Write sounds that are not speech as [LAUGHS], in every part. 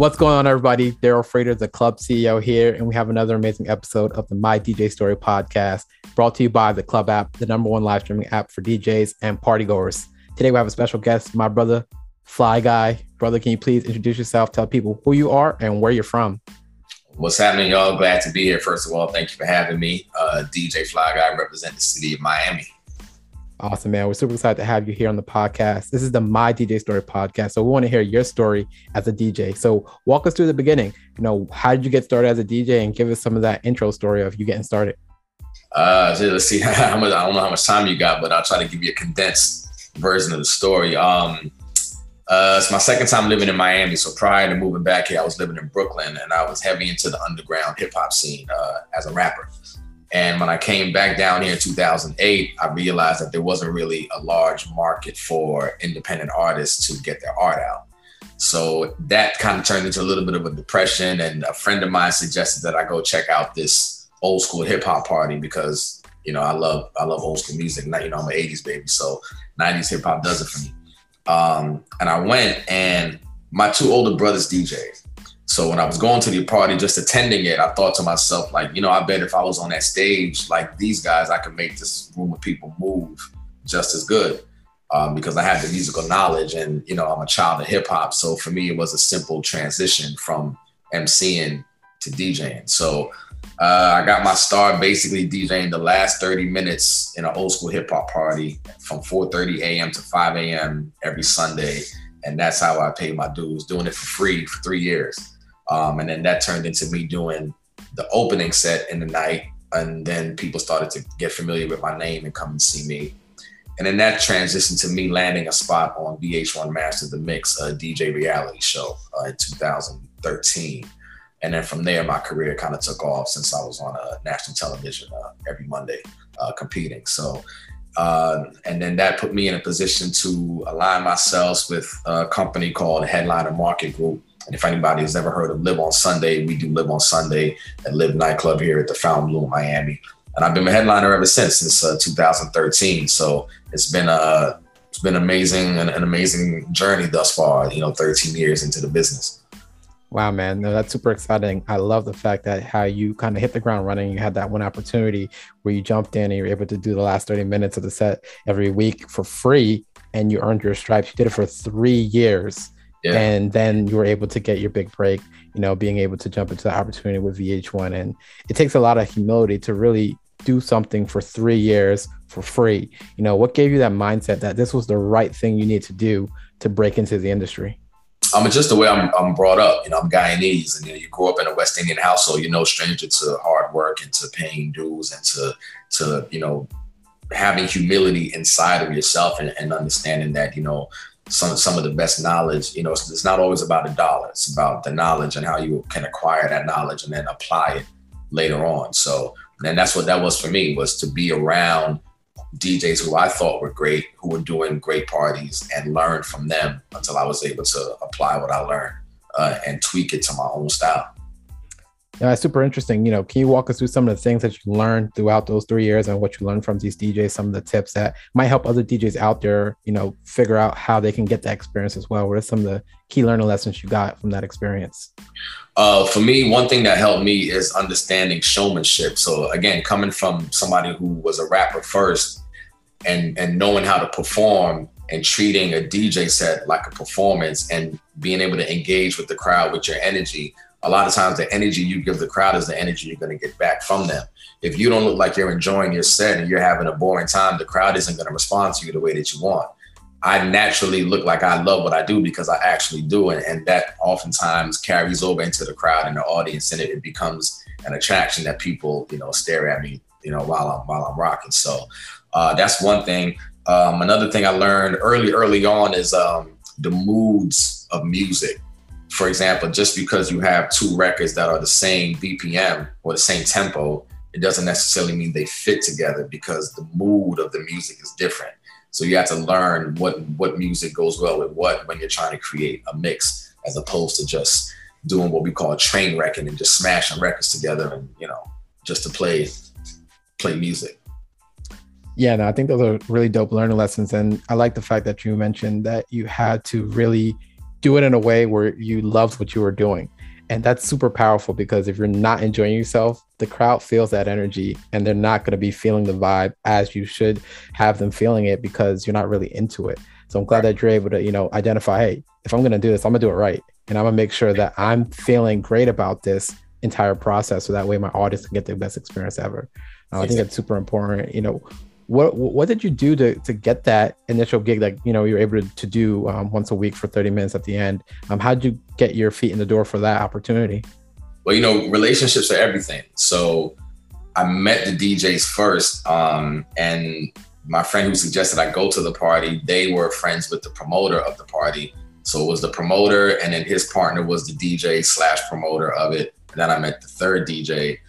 What's going on, everybody? Daryl Frater, the club CEO here, and we have another amazing episode of the My DJ Story podcast brought to you by the Club app, the number one live streaming app for DJs and partygoers. Today, we have a special guest, my brother, Fly Guy. Brother, can you please introduce yourself, tell people who you are and where you're from? What's happening, y'all? Glad to be here. First of all, thank you for having me. Uh, DJ Fly Guy, represent the city of Miami. Awesome, man. We're super excited to have you here on the podcast. This is the My DJ Story podcast. So we want to hear your story as a DJ. So walk us through the beginning. You know, how did you get started as a DJ and give us some of that intro story of you getting started? Uh, let's see [LAUGHS] how much, I don't know how much time you got, but I'll try to give you a condensed version of the story. Um, uh, it's my second time living in Miami. So prior to moving back here, I was living in Brooklyn and I was heavy into the underground hip hop scene uh, as a rapper. And when I came back down here in 2008, I realized that there wasn't really a large market for independent artists to get their art out. So that kind of turned into a little bit of a depression. And a friend of mine suggested that I go check out this old school hip hop party because you know I love I love old school music. Not you know I'm an 80s baby, so 90s hip hop does it for me. Um, and I went, and my two older brothers DJed. So when I was going to the party, just attending it, I thought to myself, like, you know, I bet if I was on that stage like these guys, I could make this room of people move just as good. Um, because I had the musical knowledge and, you know, I'm a child of hip hop. So for me, it was a simple transition from MCing to DJing. So uh, I got my start basically DJing the last 30 minutes in an old school hip hop party from 4:30 a.m. to 5 a.m. every Sunday, and that's how I paid my dues, doing it for free for three years. Um, and then that turned into me doing the opening set in the night. And then people started to get familiar with my name and come and see me. And then that transitioned to me landing a spot on VH1 Master the Mix, a DJ reality show uh, in 2013. And then from there, my career kind of took off since I was on uh, national television uh, every Monday uh, competing. So, uh, and then that put me in a position to align myself with a company called Headliner Market Group, if anybody has ever heard of LIV on Sunday, we do LIV on Sunday at LIV Nightclub here at the Fontainebleau, Miami. And I've been a headliner ever since, since uh, 2013. So it's been a uh, it's been amazing and an amazing journey thus far. You know, 13 years into the business. Wow, man, no, that's super exciting. I love the fact that how you kind of hit the ground running. You had that one opportunity where you jumped in and you were able to do the last 30 minutes of the set every week for free, and you earned your stripes. You did it for three years yeah. and then you were able to get your big break you know being able to jump into the opportunity with vh1 and it takes a lot of humility to really do something for three years for free you know what gave you that mindset that this was the right thing you need to do to break into the industry I mean, just the way I'm, I'm brought up, you know, I'm Guyanese, and you know, you grow up in a West Indian household. You're no stranger to hard work and to paying dues and to, to you know, having humility inside of yourself and, and understanding that, you know, some some of the best knowledge. You know, it's, it's, not always about a dollar. It's about the knowledge and how you can acquire that knowledge and then apply it later on. So, and that's what that was for me was to be around DJs who I thought were great, who were doing great parties, and learn from them until I was able to apply what I learned uh, and tweak it to my own style. Yeah, super interesting. You know, can you walk us through some of the things that you learned throughout those three years and what you learned from these DJs? Some of the tips that might help other DJs out there, you know, figure out how they can get that experience as well. What are some of the key learning lessons you got from that experience? Uh, for me, one thing that helped me is understanding showmanship. So again, coming from somebody who was a rapper first, and and knowing how to perform and treating a DJ set like a performance and being able to engage with the crowd with your energy a lot of times the energy you give the crowd is the energy you're going to get back from them. If you don't look like you're enjoying your set and you're having a boring time, the crowd isn't going to respond to you the way that you want. I naturally look like I love what I do because I actually do it. And that oftentimes carries over into the crowd and the audience and it, it becomes an attraction that people, you know, stare at me, you know, while I'm, while I'm rocking. So uh, that's one thing. Um, another thing I learned early, early on is um, the moods of music for example, just because you have two records that are the same BPM or the same tempo, it doesn't necessarily mean they fit together because the mood of the music is different. So you have to learn what what music goes well with what when you're trying to create a mix, as opposed to just doing what we call a train wrecking and just smashing records together and you know just to play play music. Yeah, no, I think those are really dope learning lessons, and I like the fact that you mentioned that you had to really do it in a way where you loved what you were doing. And that's super powerful because if you're not enjoying yourself, the crowd feels that energy and they're not going to be feeling the vibe as you should have them feeling it because you're not really into it. So I'm glad that you're able to, you know, identify, hey, if I'm going to do this, I'm going to do it right. And I'm going to make sure that I'm feeling great about this entire process so that way my audience can get the best experience ever. Uh, I think that's super important. You know, what what did you do to to get that initial gig that you know you were able to, to do um, once a week for 30 minutes at the end? Um, how did you get your feet in the door for that opportunity? Well you know relationships are everything. So i met the djs first um, and my friend who suggested i go to the party they were friends with the promoter of the party. So it was the promoter and then his partner was the dj slash promoter of it. And then i met the third dj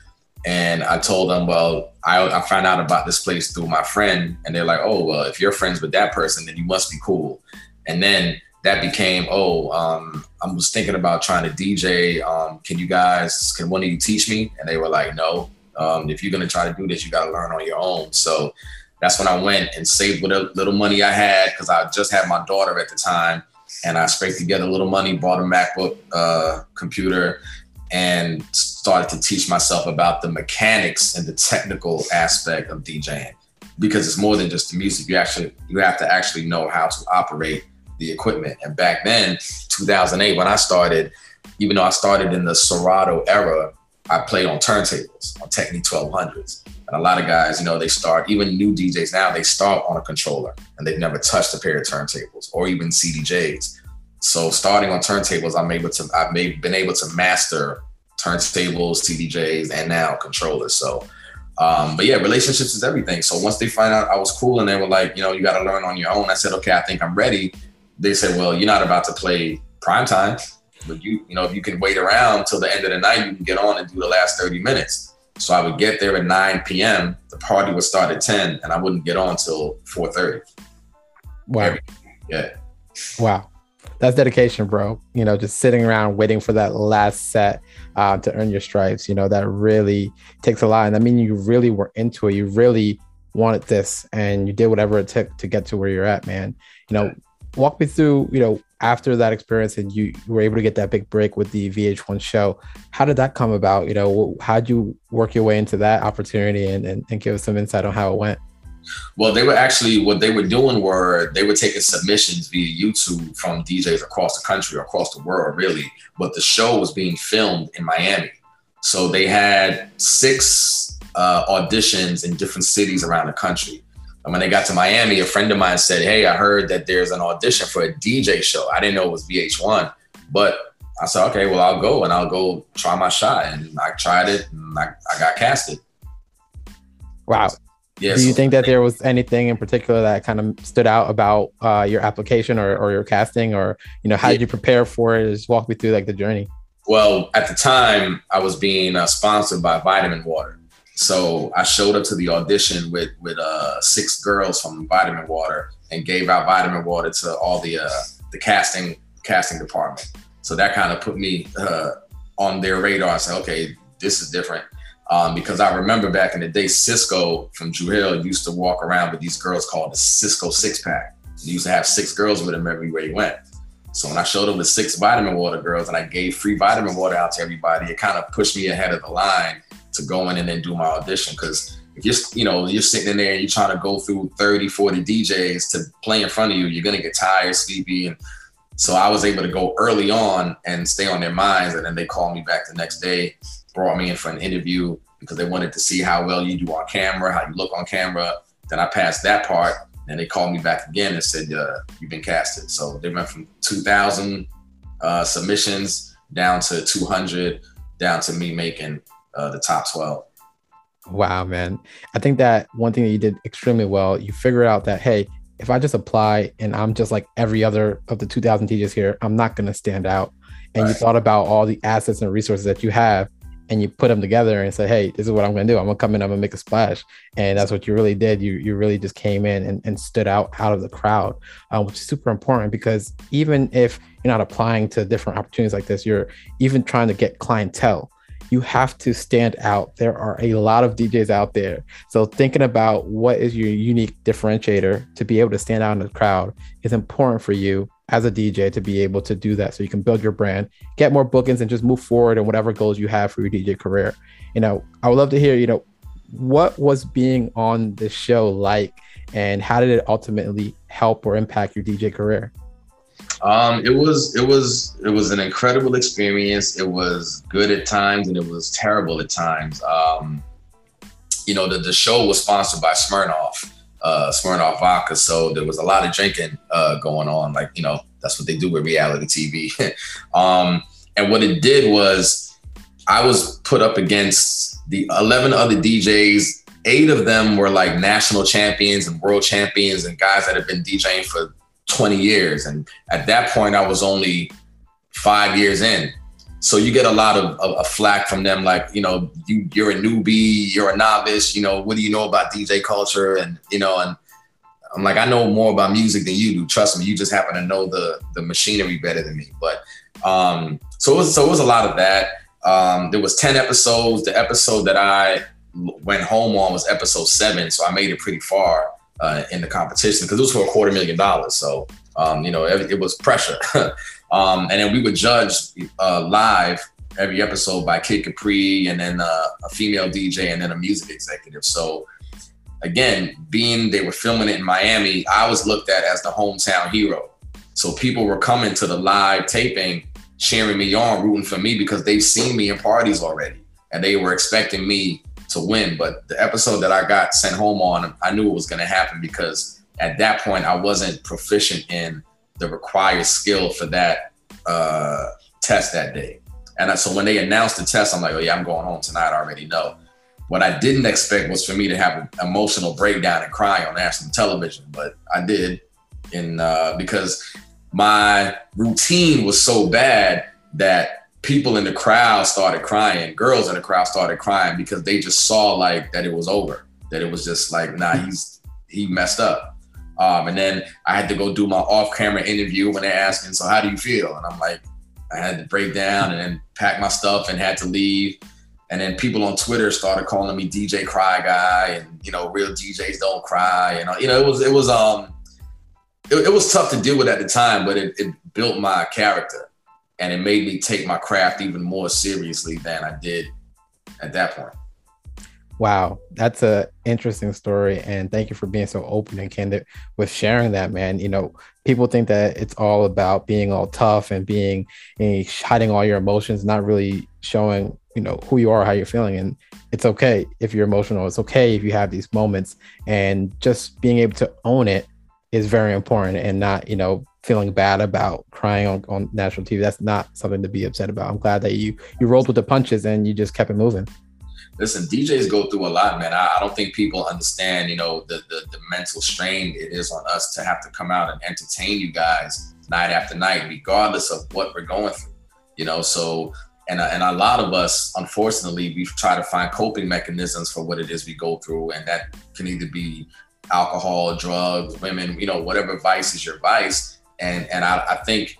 and I told them, well, I, I found out about this place through my friend. And they're like, oh, well, if you're friends with that person, then you must be cool. And then that became, oh, um, I was thinking about trying to DJ. Um, can you guys, can one of you teach me? And they were like, no. Um, if you're going to try to do this, you got to learn on your own. So that's when I went and saved what little money I had because I just had my daughter at the time. And I scraped together a little money, bought a MacBook uh, computer, and started to teach myself about the mechanics and the technical aspect of DJing because it's more than just the music. You actually you have to actually know how to operate the equipment. And back then, 2008, when I started, even though I started in the Serato era, I played on turntables on Technics 1200s. And a lot of guys, you know, they start, even new DJs now, they start on a controller and they've never touched a pair of turntables or even CDJs. So starting on turntables, I'm able to I've made, been able to master turntables, CDJs, and now controllers. So, um, but yeah, relationships is everything. So once they find out I was cool and they were like, you know, you got to learn on your own. I said, okay, I think I'm ready. They said, well, you're not about to play prime time, but you, you know, if you can wait around till the end of the night, you can get on and do the last 30 minutes. So I would get there at 9 p.m. The party would start at 10, and I wouldn't get on till 4:30. Wow. Yeah. Wow that's dedication, bro. You know, just sitting around waiting for that last set uh, to earn your stripes. You know, that really takes a lot. And I mean, you really were into it. You really wanted this, and you did whatever it took to get to where you're at, man. You know, walk me through. You know, after that experience, and you, you were able to get that big break with the VH1 show. How did that come about? You know, how'd you work your way into that opportunity, and, and, and give us some insight on how it went? Well, they were actually what they were doing were they were taking submissions via YouTube from DJs across the country, across the world, really. But the show was being filmed in Miami, so they had six uh, auditions in different cities around the country. And when they got to Miami, a friend of mine said, "Hey, I heard that there's an audition for a DJ show. I didn't know it was VH1, but." I said, okay, well, I'll go and I'll go try my shot. And I tried it and I, I got casted. Wow. Yeah, Do you think that there was anything in particular that kind of stood out about uh, your application or, or your casting, or you know, how yeah. did you prepare for it? Just walk me through like the journey. Well, at the time, I was being uh, sponsored by Vitamin Water, so I showed up to the audition with with uh, six girls from Vitamin Water and gave out Vitamin Water to all the uh, the casting casting department. So that kind of put me uh, on their radar. I said, okay, this is different. Um, because I remember back in the day, Sisqó from Dru Hill used to walk around with these girls called the Sisqó six pack. He used to have six girls with him everywhere he went. So when I showed him the six vitamin water girls and I gave free vitamin water out to everybody, it kind of pushed me ahead of the line to go in and then do my audition. Cause if you're, you know, you're sitting in there and you're trying to go through 30, 40 DJs to play in front of you, you're going to get tired, sleepy. And so I was able to go early on and stay on their minds. And then they called me back the next day brought me in for an interview because they wanted to see how well you do on camera, how you look on camera. Then I passed that part, and they called me back again and said, uh, "You've been casted." So they went from 2,000 uh, submissions down to 200, down to me making uh, the top 12. Wow, man! I think that one thing that you did extremely well, you figured out that hey, if I just apply and I'm just like every other of the 2,000 teachers here, I'm not going to stand out. And right. you thought about all the assets and resources that you have and you put them together and say, hey, this is what I'm going to do. I'm going to come in, I'm going to make a splash. And that's what you really did. You, you really just came in and, and stood out out of the crowd, uh, which is super important because even if you're not applying to different opportunities like this, you're even trying to get clientele. You have to stand out. There are a lot of DJs out there. So thinking about what is your unique differentiator to be able to stand out in the crowd is important for you as a DJ to be able to do that so you can build your brand, get more bookings, and just move forward and whatever goals you have for your DJ career. You know, I would love to hear, you know, what was being on the show like and how did it ultimately help or impact your DJ career? Um, it was it was it was an incredible experience. It was good at times and it was terrible at times. Um, you know, the, the show was sponsored by Smirnoff, uh, Smirnoff vodka, so there was a lot of drinking uh, going on. Like you know, that's what they do with reality TV. [LAUGHS] um, and what it did was, I was put up against the eleven other DJs eight of them were like national champions and world champions and guys that have been DJing for 20 years. And at that point, I was only five years in. So you get a lot of, of, of flack from them, like, you know, you, you're a newbie, you're a novice, you know, what do you know about DJ culture? And, you know, and I'm like, I know more about music than you do. Trust me, you just happen to know the the machinery better than me. But um, so it was so it was a lot of that. Um, there was 10 episodes. The episode that I went home on was episode seven, so I made it pretty far uh, in the competition because it was for a quarter million dollars. So um, you know, it, it was pressure. [LAUGHS] um, and then we would judge uh, live every episode by Kid Capri, and then uh, a female DJ, and then a music executive. So again, being they were filming it in Miami, I was looked at as the hometown hero. So people were coming to the live taping, cheering me on, rooting for me because they've seen me in parties already, and they were expecting me to win. But the episode that I got sent home on, I knew it was going to happen because at that point I wasn't proficient in the required skill for that uh, test that day. And I, so when they announced the test, I'm like, oh yeah, I'm going home tonight. I already know. What I didn't expect was for me to have an emotional breakdown and cry on national television, but I did, in uh, because my routine was so bad that people in the crowd started crying, girls in the crowd started crying because they just saw like that it was over, that it was just like, nah, he's he messed up. Um, and then I had to go do my off-camera interview when they're asking, so how do you feel? And I'm like, I had to break down and then pack my stuff and had to leave. And then people on Twitter started calling me DJ Cry Guy, and you know, real DJs don't cry, and you know, it was it was um, it, it was tough to deal with at the time, but it, it built my character and it made me take my craft even more seriously than I did at that point. Wow, that's a interesting story, and thank you for being so open and candid with sharing that, man. You know, people think that it's all about being all tough and being you know, hiding all your emotions, not really showing you know who you are, how you're feeling, and it's okay if you're emotional. It's okay if you have these moments, and just being able to own it is very important, and not you know feeling bad about crying on, on national TV. That's not something to be upset about. I'm glad that you you rolled with the punches and you just kept it moving. Listen, DJs go through a lot, man. I, I don't think people understand, you know, the, the the mental strain it is on us to have to come out and entertain you guys night after night, regardless of what we're going through. You know, so and uh, and a lot of us, unfortunately, we try to find coping mechanisms for what it is we go through, and that can either be alcohol, drugs, women, you know, whatever vice is your vice and and I, I think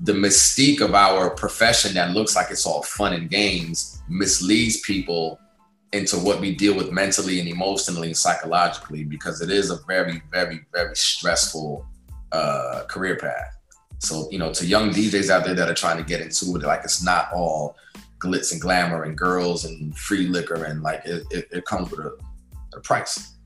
the mystique of our profession that looks like it's all fun and games misleads people into what we deal with mentally and emotionally and psychologically because it is a very very very stressful uh, career path. So you know to young djs out there that are trying to get into it like it's not all glitz and glamour and girls and free liquor and like it, it, it comes with a, a price.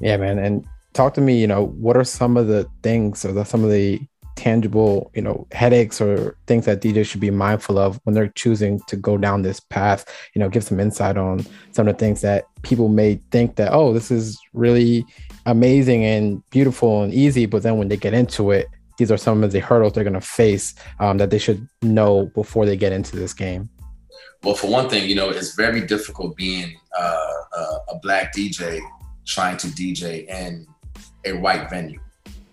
Yeah man and talk to me you know what are some of the things or the, some of the tangible you know headaches or things that djs should be mindful of when they're choosing to go down this path you know give some insight on some of the things that people may think that oh this is really amazing and beautiful and easy but then when they get into it these are some of the hurdles they're going to face um, that they should know before they get into this game well for one thing you know it's very difficult being uh, a black dj trying to dj in a white venue,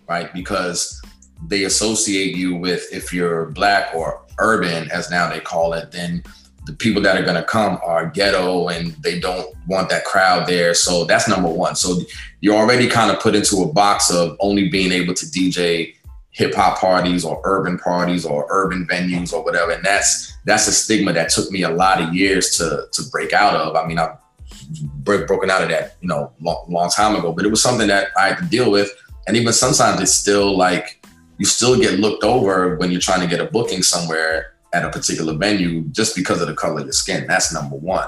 right? Because they associate you with if you're black or urban, as now they call it, then the people that are going to come are ghetto and they don't want that crowd there. So that's number one. So you're already kind of put into a box of only being able to DJ hip hop parties or urban parties or urban venues or whatever. And that's that's a stigma that took me a lot of years to to break out of. I mean, I've broken out of that, you know, long, long time ago. But it was something that I had to deal with, and even sometimes it's still like you still get looked over when you're trying to get a booking somewhere at a particular venue just because of the color of your skin. That's number one.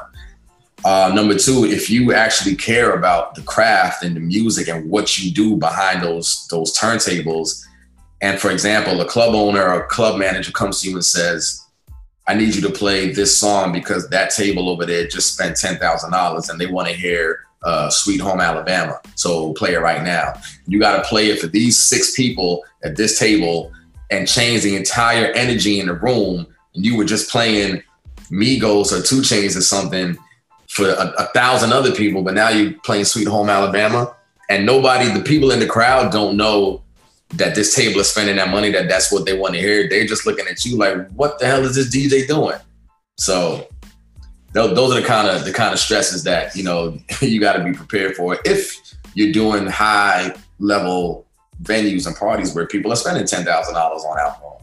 Uh, number two, if you actually care about the craft and the music and what you do behind those those turntables, and for example, a club owner or club manager comes to you and says, "I need you to play this song because that table over there just spent ten thousand dollars and they want to hear uh, Sweet Home Alabama, so play it right now." You got to play it for these six people at this table and change the entire energy in the room. And you were just playing Migos or 2 Chainz or something for a, a, thousand other people, but now you're playing Sweet Home Alabama, and nobody, the people in the crowd don't know that this table is spending that money, that that's what they want to hear. They're just looking at you like, what the hell is this DJ doing? So those are the kind of the kind of stresses that you know [LAUGHS] you got to be prepared for if you're doing high level venues and parties where people are spending ten thousand dollars on alcohol.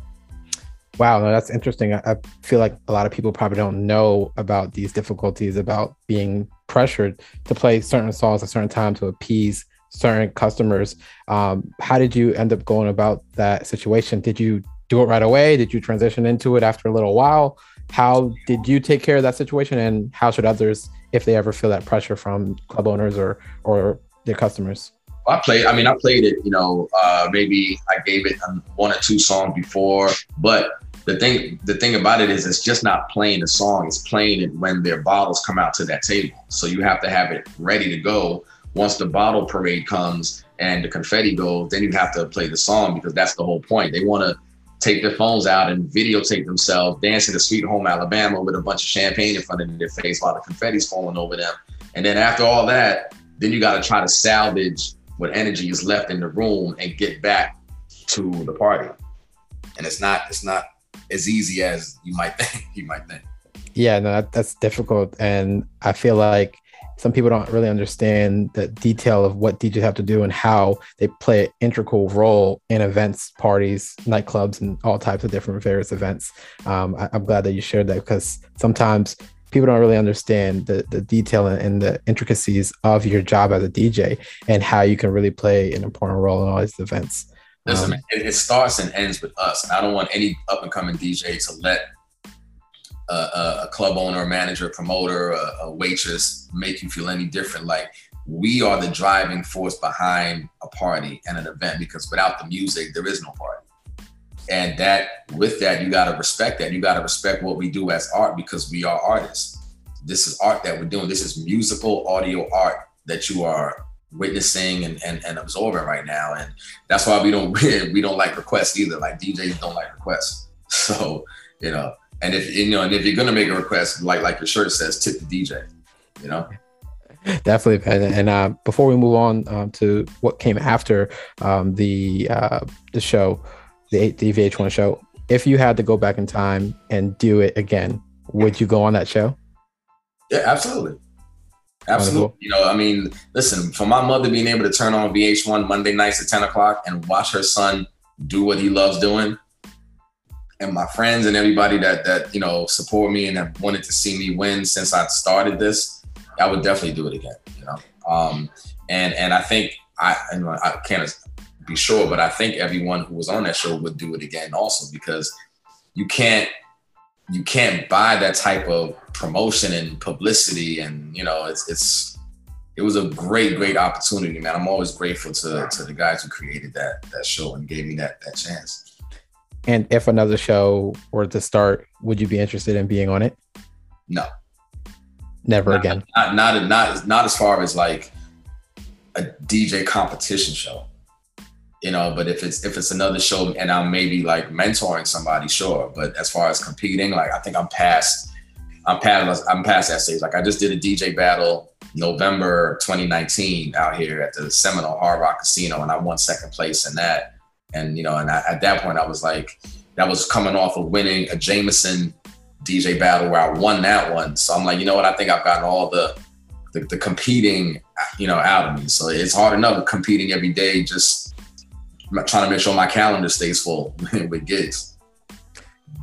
Wow, no, that's interesting. I, I, feel like a lot of people probably don't know about these difficulties about being pressured to play certain songs at certain time to appease certain customers. Um, how did you end up going about that situation? Did you do it right away? Did you transition into it after a little while? How did you take care of that situation, and how should others, if they ever feel that pressure from club owners or or their customers? I played. I mean, I played it. You know, uh, maybe I gave it one or two songs before, but the thing the thing about it is it's just not playing the song it's playing it when their bottles come out to that table so you have to have it ready to go once the bottle parade comes and the confetti goes then you have to play the song because that's the whole point they want to take their phones out and videotape themselves dancing to sweet home alabama with a bunch of champagne in front of their face while the confetti's falling over them and then after all that then you got to try to salvage what energy is left in the room and get back to the party and it's not it's not as easy as you might [LAUGHS] think. You might think. Yeah, no, that, that's difficult, and I feel like some people don't really understand the detail of what DJs have to do and how they play an integral role in events, parties, nightclubs, and all types of different various events. Um, I, am glad that you shared that because sometimes people don't really understand the, the detail and the intricacies of your job as a DJ and how you can really play an important role in all these events. Listen, um, it, it, starts and ends with us. And I don't want any up and coming DJ to let a, a, a, club owner, a manager, a promoter, a, a waitress make you feel any different. Like we are the driving force behind a party and an event because without the music, there is no party. And that, with that, you got to respect that. You got to respect what we do as art because we are artists. This is art that we're doing. This is musical audio art that you are witnessing and, and, and absorbing right now. And that's why we don't [LAUGHS] we don't like requests either. Like DJs don't like requests. [LAUGHS] So, you know, and if you know, and if you're gonna make a request, like like your shirt says, tip the DJ, you know. Definitely, and, and uh, before we move on um, to what came after um, the uh, the show, the, the VH1 show, if you had to go back in time and do it again, would you go on that show? Yeah, absolutely. Absolutely. You know, I mean, listen, for my mother being able to turn on VH1 Monday nights at 10 o'clock and watch her son do what he loves doing, and my friends and everybody that that you know support me and have wanted to see me win since I started this, I would definitely do it again. You know, um, and and I think I and I can't be sure, but I think everyone who was on that show would do it again also because you can't you can't buy that type of promotion and publicity and you know it's it's it was a great great opportunity man. I'm always grateful to to the guys who created that that show and gave me that that chance. And if another show were to start would you be interested in being on it? No. Never not, again. not, not not not as far as like a dj competition show you know but if it's if it's another show and i'm maybe like mentoring somebody sure but as far as competing like i think i'm past i'm past i'm past that stage. Like i just did a dj battle november 2019 out here at the seminole hard rock casino and i won second place in that. And you know and I, at that point i was like that was coming off of winning a jameson dj battle where i won that one. So i'm like you know what? I think i've gotten all the the, the competing you know out of me. So it's hard enough competing every day just trying to make sure my calendar stays full [LAUGHS] with gigs.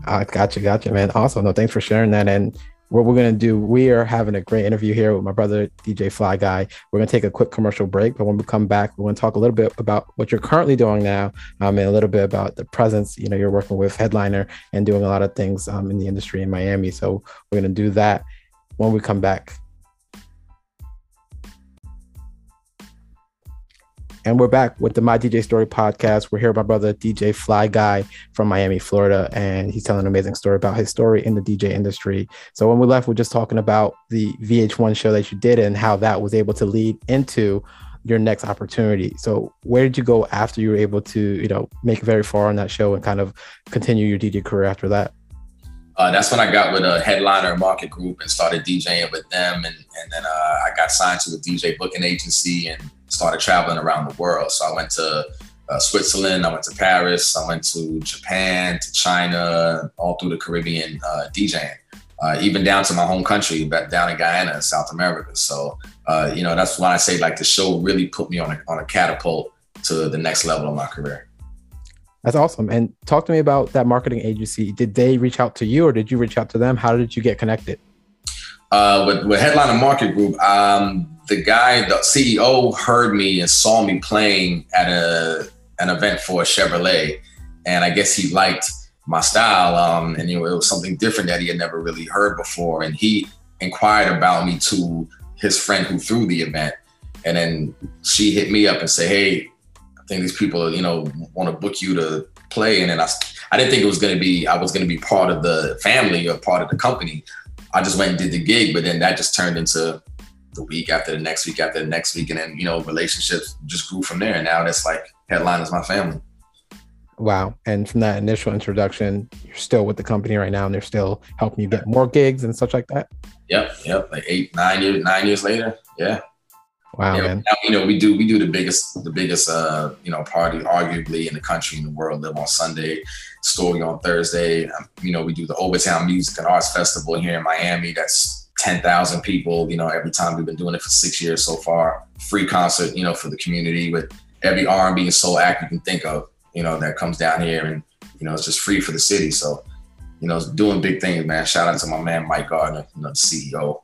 I uh, gotcha, gotcha, man. Awesome. No, thanks for sharing that. And what we're going to do, we are having a great interview here with my brother, DJ Fly Guy. We're going to take a quick commercial break, but when we come back, we're going to talk a little bit about what you're currently doing now um, and a little bit about the presence. You know, you're working with Headliner and doing a lot of things um, in the industry in Miami. So we're going to do that when we come back. And we're back with the My DJ Story podcast. We're here with my brother, DJ Fly Guy from Miami, Florida, and he's telling an amazing story about his story in the DJ industry. So when we left, we're just talking about the VH1 show that you did and how that was able to lead into your next opportunity. So where did you go after you were able to, you know, make very far on that show and kind of continue your DJ career after that? Uh, that's when I got with a headliner market group and started DJing with them. And, and then uh, I got signed to a DJ booking agency and started traveling around the world. So I went to uh, Switzerland, I went to Paris, I went to Japan, to China, all through the Caribbean uh, DJing, uh, even down to my home country, back down in Guyana, South America. So, uh, you know, that's when I say like the show really put me on a, on a catapult to the next level of my career. That's awesome. And talk to me about that marketing agency. Did they reach out to you or did you reach out to them? How did you get connected? Uh, with, with Headliner Market Group, um, the guy, the CEO, heard me and saw me playing at a an event for a Chevrolet, and I guess he liked my style. Um, and you know, it was something different that he had never really heard before, and he inquired about me to his friend who threw the event, and then she hit me up and said, "Hey, I think these people, you know, want to book you to play," and then I. I didn't think it was to be I was going to be part of the family or part of the company. I just went and did the gig, but then that just turned into the week after the next week after the next week, and then you know relationships just grew from there. And now that's like headline is my family. Wow! And from that initial introduction, you're still with the company right now, and they're still helping you get more gigs and such like that. Yep, yep. Like eight, nine years, nine years later, yeah. Wow, yeah, man. Now, you know, we do we do the biggest the biggest uh, you know party arguably in the country in the world. LIV on Sunday, story on Thursday. Um, you know, we do the Overtown Music and Arts Festival here in Miami. That's 10,000 people, you know, every time we've been doing it for six years so far. Free concert, you know, for the community with every R&B and soul act you can think of, you know, that comes down here and, you know, it's just free for the city. So, you know, doing big things, man. Shout out to my man, Mike Gardner, you know, the CEO.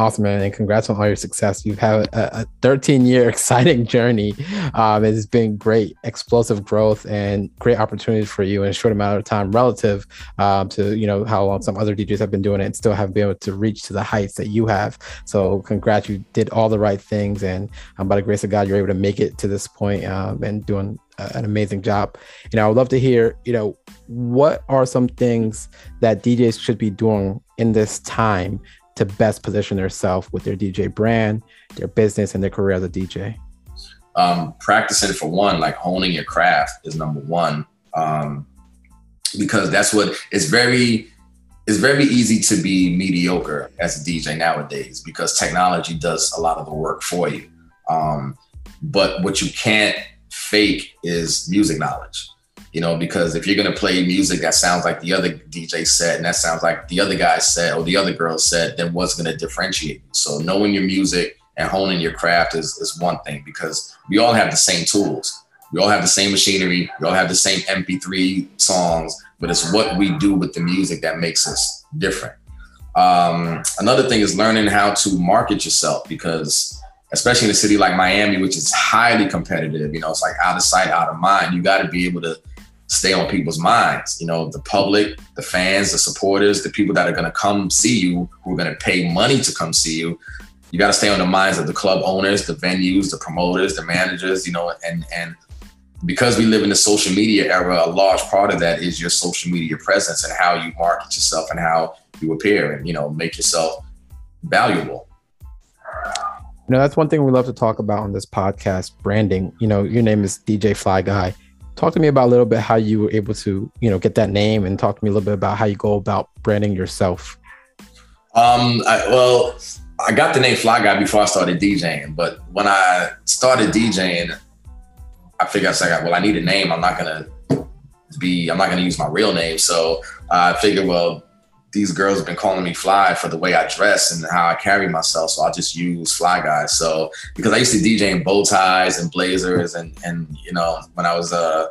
Awesome, man. And congrats on all your success. You've had a, a 13 year [LAUGHS] exciting journey. Um, it's been great, explosive growth and great opportunities for you in a short amount of time relative um, to, you know, how long some other DJs have been doing it and still have been able to reach to the heights that you have. So congrats. You did all the right things. And um, by the grace of God, you're able to make it to this point, um, and doing an amazing job. You know, I would love to hear, you know, what are some things that DJs should be doing in this time to best position themselves with their DJ brand, their business, and their career as a DJ? Um, practicing for one, like honing your craft is number one. Um, because that's what it's very it's very easy to be mediocre as a DJ nowadays because technology does a lot of the work for you. Um, but what you can't fake is music knowledge you know, because if you're gonna play music that sounds like the other DJ set and that sounds like the other guy said or the other girl said, then what's gonna differentiate you? So knowing your music and honing your craft is, is one thing because we all have the same tools. We all have the same machinery. We all have the same MP3 songs, but it's what we do with the music that makes us different. Um, another thing is learning how to market yourself because especially in a city like Miami, which is highly competitive, you know, it's like out of sight, out of mind. You got to be able to stay on people's minds. You know, the public, the fans, the supporters, the people that are going to come see you, who are going to pay money to come see you. You got to stay on the minds of the club owners, the venues, the promoters, the managers. You know, and and because we live in the social media era, a large part of that is your social media presence and how you market yourself and how you appear and you know make yourself valuable. You know, that's one thing we love to talk about on this podcast branding. You know, your name is DJ Fly Guy talk to me about a little bit how you were able to you know get that name and talk to me a little bit about how you go about branding yourself. Um I, well i got the name fly guy before i started djing but when i started djing i figured i like well i need a name. I'm not gonna be i'm not gonna use my real name. So i figured well these girls have been calling me fly for the way I dress and how I carry myself. So I just use fly guys. So because I used to DJ in bow ties and blazers and and you know when I was uh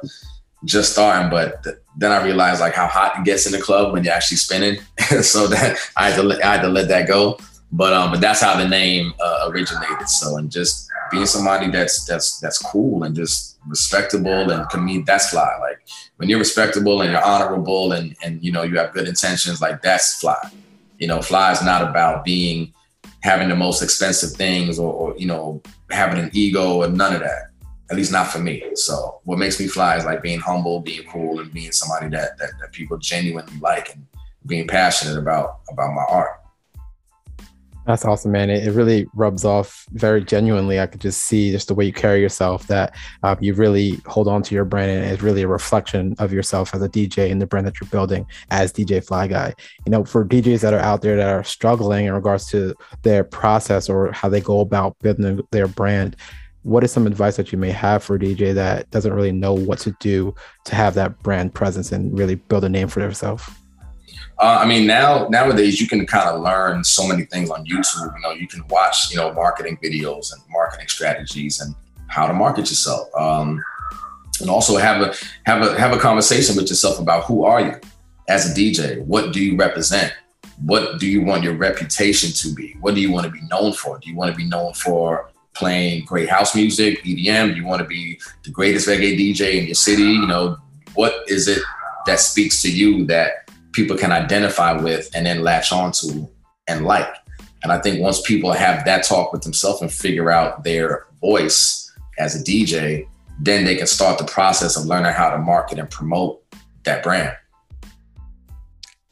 just starting, but th- then I realized like how hot it gets in the club when you're actually spinning. [LAUGHS] so that I had to let, I had to let that go. But um, but that's how the name uh, originated. So and just being somebody that's that's that's cool and just respectable and can mean that's fly. Like when you're respectable and you're honorable and and you know you have good intentions, like that's fly. You know, fly is not about being having the most expensive things or, or you know having an ego or none of that at least not for me. So what makes me fly is like being humble, being cool, and being somebody that that, that people genuinely like and being passionate about about my art. That's awesome, man. It, it really rubs off very genuinely. I could just see just the way you carry yourself that um, you really hold on to your brand and it's really a reflection of yourself as a DJ and the brand that you're building as DJ Fly Guy. You know, for DJs that are out there that are struggling in regards to their process or how they go about building their brand, what is some advice that you may have for a DJ that doesn't really know what to do to have that brand presence and really build a name for themselves? Uh, I mean, now nowadays you can kind of learn so many things on YouTube. You know, you can watch you know marketing videos and marketing strategies and how to market yourself, um, and also have a have a have a conversation with yourself about who are you as a DJ. What do you represent? What do you want your reputation to be? What do you want to be known for? Do you want to be known for playing great house music, EDM? Do you want to be the greatest reggae DJ in your city? You know, what is it that speaks to you that people can identify with and then latch onto and like? And I think once people have that talk with themselves and figure out their voice as a DJ, then they can start the process of learning how to market and promote that brand.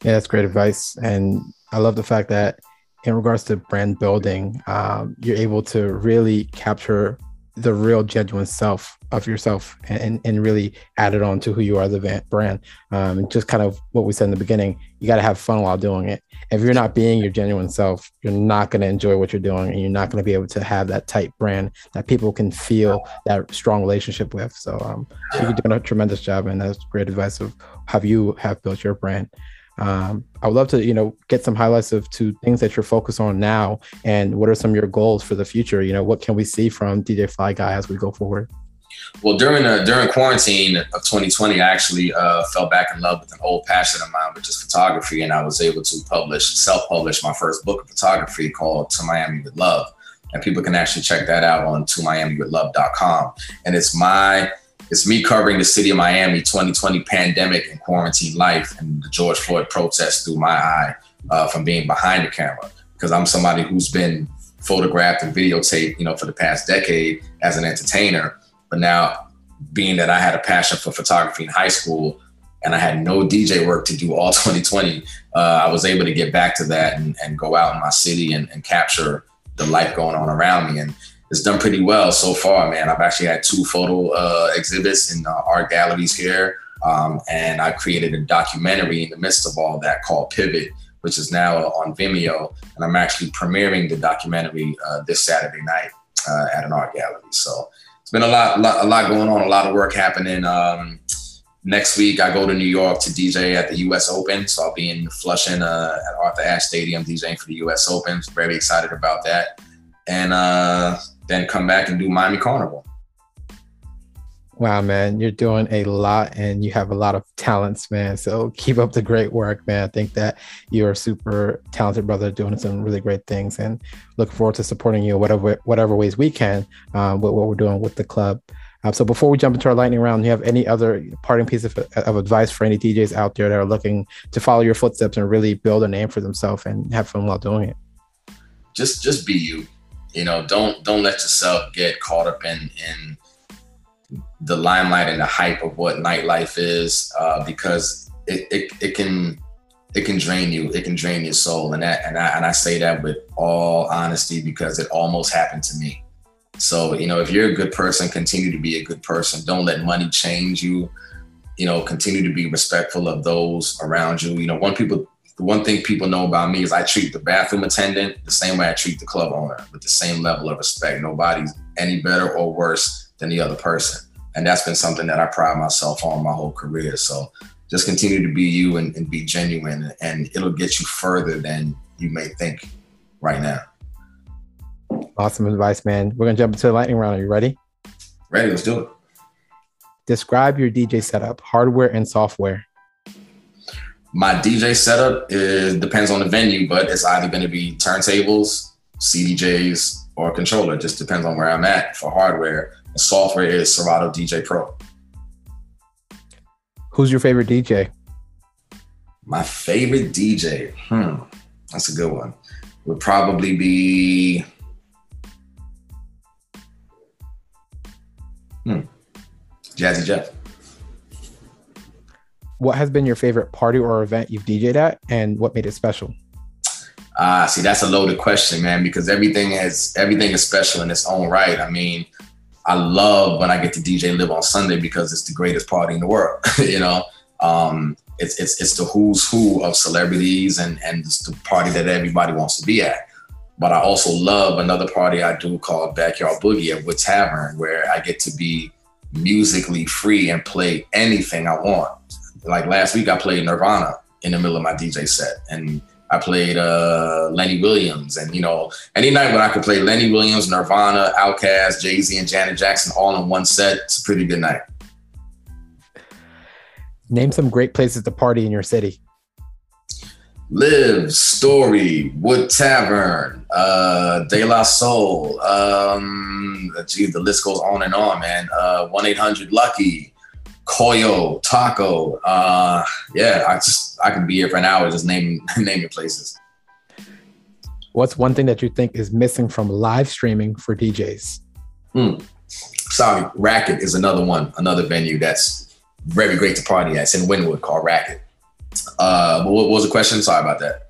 Yeah, that's great advice. And I love the fact that in regards to brand building, um, you're able to really capture the real genuine self of yourself and, and really add it on to who you are as the brand. Um, just kind of what we said in the beginning you got to have fun while doing it. If you're not being your genuine self you're not going to enjoy what you're doing and you're not going to be able to have that tight brand that people can feel that strong relationship with. So um, you're doing a tremendous job and that's great advice of how you have built your brand um, I would love to, you know, get some highlights of two things that you're focused on now, and what are some of your goals for the future? You know, what can we see from DJ Fly Guy as we go forward? Well, during uh, during quarantine of 2020, I actually uh, fell back in love with an old passion of mine, which is photography, and I was able to publish, self-publish my first book of photography called "To Miami with Love," and people can actually check that out on tomiamiwithlove.com. And it's my it's me covering the city of Miami 2020 pandemic and quarantine life and the George Floyd protests through my eye uh, from being behind the camera because I'm somebody who's been photographed and videotaped, you know, for the past decade as an entertainer. But now, being that I had a passion for photography in high school and I had no DJ work to do all [LAUGHS] 2020, uh, I was able to get back to that and, and go out in my city and, and capture the life going on around me. And it's done pretty well so far, man. I've actually had two photo uh, exhibits in uh, art galleries here. Um, and I created a documentary in the midst of all that called Pivot, which is now on Vimeo. And I'm actually premiering the documentary uh, this Saturday night uh, at an art gallery. So it's been a lot, lot, a lot going on, a lot of work happening. Um, next week, I go to New York to DJ at the U.S. Open. So I'll be in Flushing uh, at Arthur Ashe Stadium DJing for the U.S. Open. Very excited about that. And uh, then come back and do Miami Carnival. Wow, man, you're doing a lot and you have a lot of talents, man. So keep up the great work, man. I think that you're a super talented brother doing some really great things and look forward to supporting you whatever whatever ways we can um, with what we're doing with the club. Um, so before we jump into our lightning round, do you have any other parting piece of, of advice for any DJs out there that are looking to follow your footsteps and really build a name for themselves and have fun while doing it? Just just be you you know, don't don't let yourself get caught up in in the limelight and the hype of what nightlife is, uh, because it, it it can it can drain you. It can drain your soul, and that and I and I say that with all honesty because it almost happened to me. So you know, if you're a good person, continue to be a good person. Don't let money change you. You know, continue to be respectful of those around you. You know, one people the one thing people know about me is I treat the bathroom attendant the same way I treat the club owner with the same level of respect. Nobody's any better or worse than the other person. And that's been something that I pride myself on my whole career. So just continue to be you and, and be genuine, and it'll get you further than you may think right now. Awesome advice, man. We're gonna jump into the lightning round. Are you ready? Ready, let's do it. Describe your DJ setup, hardware and software. My DJ setup is depends on the venue, but it's either going to be turntables, CDJs, or controller. It just depends on where I'm at for hardware. And software is Serato DJ Pro. Who's your favorite DJ? My favorite DJ, hmm, that's a good one. Would probably be, hmm, Jazzy Jeff. What has been your favorite party or event you've DJed at, and what made it special? Ah, uh, see, that's a loaded question, man, because everything is everything is special in its own right. I mean, I love when I get to DJ LIV on Sunday because it's the greatest party in the world. [LAUGHS] you know, um, it's it's it's the who's who of celebrities and and it's the party that everybody wants to be at. But I also love another party I do called Backyard Boogie at Wood Tavern, where I get to be musically free and play anything I want. Like last week, I played Nirvana in the middle of my DJ set, and I played uh, Lenny Williams, and you know, any night when I could play Lenny Williams, Nirvana, Outkast, Jay Z, and Janet Jackson all in one set, it's a pretty good night. Name some great places to party in your city. LIV, Story, Wood Tavern, uh, De La Soul. Um, gee, the list goes on and on, man. Uh, 1 800 Lucky, Koyo, Taco. Uh, yeah, I just I can be here for an hour just naming [LAUGHS] naming places. What's one thing that you think is missing from live streaming for DJs? Hmm. Sorry, Racket is another one, another venue that's very great to party at. It's in Wynwood called Racket. Uh, what was the question? Sorry about that.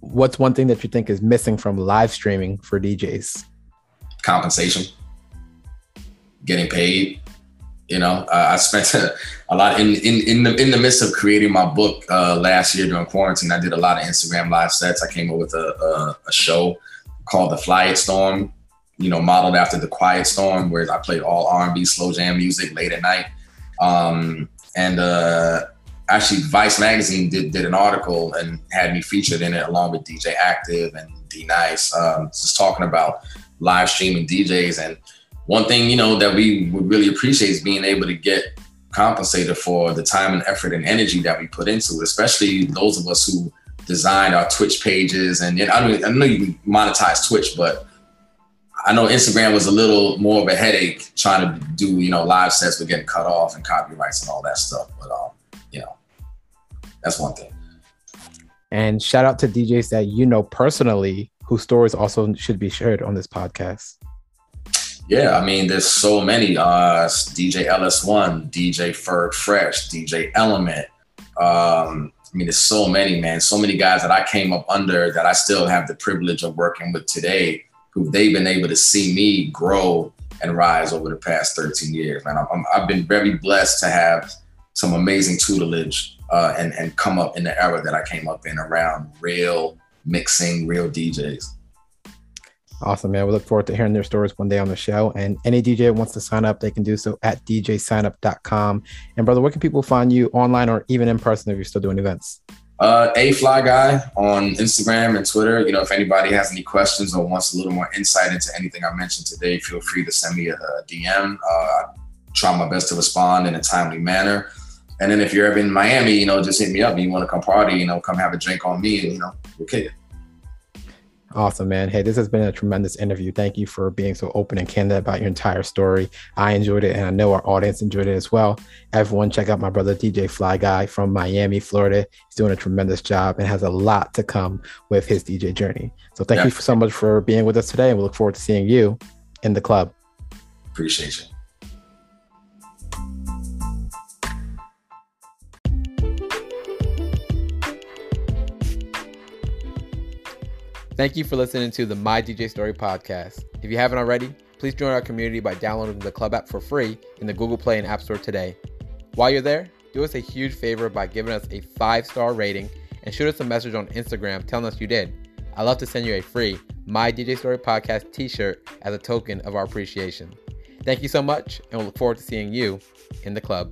What's one thing that you think is missing from live streaming for DJs? Compensation, getting paid. You know, uh, I spent a, [LAUGHS] a, lot in, in in the in the midst of creating my book uh, last year during quarantine. I did a lot of Instagram live sets. I came up with a, a, a show called the Fly It Storm. You know, modeled after the Quiet Storm, where I played all R&B slow jam music late at night. Um, and uh, actually Vice magazine did, did an article and had me featured in it along with DJ Active and D Nice, um, just talking about live streaming DJs. And one thing, you know, that we would really appreciate is being able to get compensated for the time and effort and energy that we put into it, especially those of us who designed our Twitch pages. And know, I, don't, I know you monetize Twitch, but I know Instagram was a little more of a headache trying to do, you know, live sets with getting cut off and copyrights and all that stuff. But um, you know, that's one thing. And shout out to DJs that you know personally whose stories also should be shared on this podcast. Yeah, I mean, there's so many. Uh, DJ LS1, DJ Ferg Fresh, DJ Element. Um, I mean, there's so many, man. So many guys that I came up under that I still have the privilege of working with today, who they've been able to see me grow and rise over the past 13 years. Man, i have been very blessed to have some amazing tutelage uh, and and come up in the era that I came up in around real mixing, real DJs. Awesome, man. We look forward to hearing their stories one day on the show. And any DJ wants to sign up, they can do so at djsignup.com. And brother, where can people find you online or even in person if you're still doing events? Uh, a fly guy on Instagram and Twitter. You know, if anybody has any questions or wants a little more insight into anything I mentioned today, feel free to send me a, a DM. Uh, I try my best to respond in a timely manner. And then if you're ever in Miami, you know, just hit me up. You want to come party, you know, come have a drink on me, and you know, we'll kick it. Awesome, man. Hey, this has been a tremendous interview. Thank you for being so open and candid about your entire story. I enjoyed it, and I know our audience enjoyed it as well. Everyone, check out my brother DJ Fly Guy from Miami, Florida. He's doing a tremendous job and has a lot to come with his DJ journey. So, thank yeah. you so much for being with us today, and we look forward to seeing you in the club. Appreciate you. Thank you for listening to the My DJ Story podcast. If you haven't already, please join our community by downloading the Club app for free in the Google Play and App Store today. While you're there, do us a huge favor by giving us a five star rating and shoot us a message on Instagram telling us you did. I'd love to send you a free My DJ Story podcast t shirt as a token of our appreciation. Thank you so much, and we'll look forward to seeing you in the club.